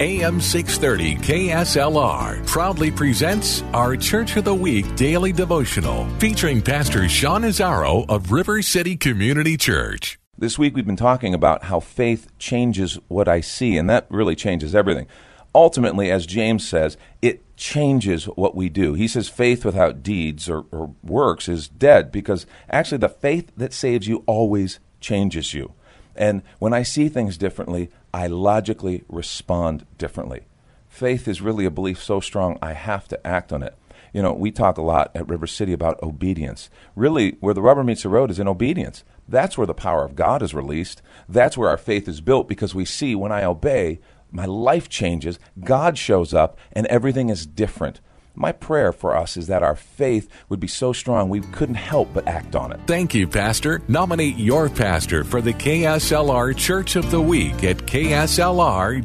AM 630 KSLR proudly presents our Church of the Week daily devotional featuring Pastor Sean Azzaro of River City Community Church. This week we've been talking about how faith changes what I see, and that really changes everything. Ultimately, as James says, it changes what we do. He says faith without deeds or, or works is dead because actually the faith that saves you always changes you. And when I see things differently, I logically respond differently. Faith is really a belief so strong, I have to act on it. You know, we talk a lot at River City about obedience. Really, where the rubber meets the road is in obedience. That's where the power of God is released. That's where our faith is built because we see when I obey, my life changes, God shows up, and everything is different. My prayer for us is that our faith would be so strong we couldn't help but act on it. Thank you, Pastor. Nominate your pastor for the KSLR Church of the Week at kslr.com.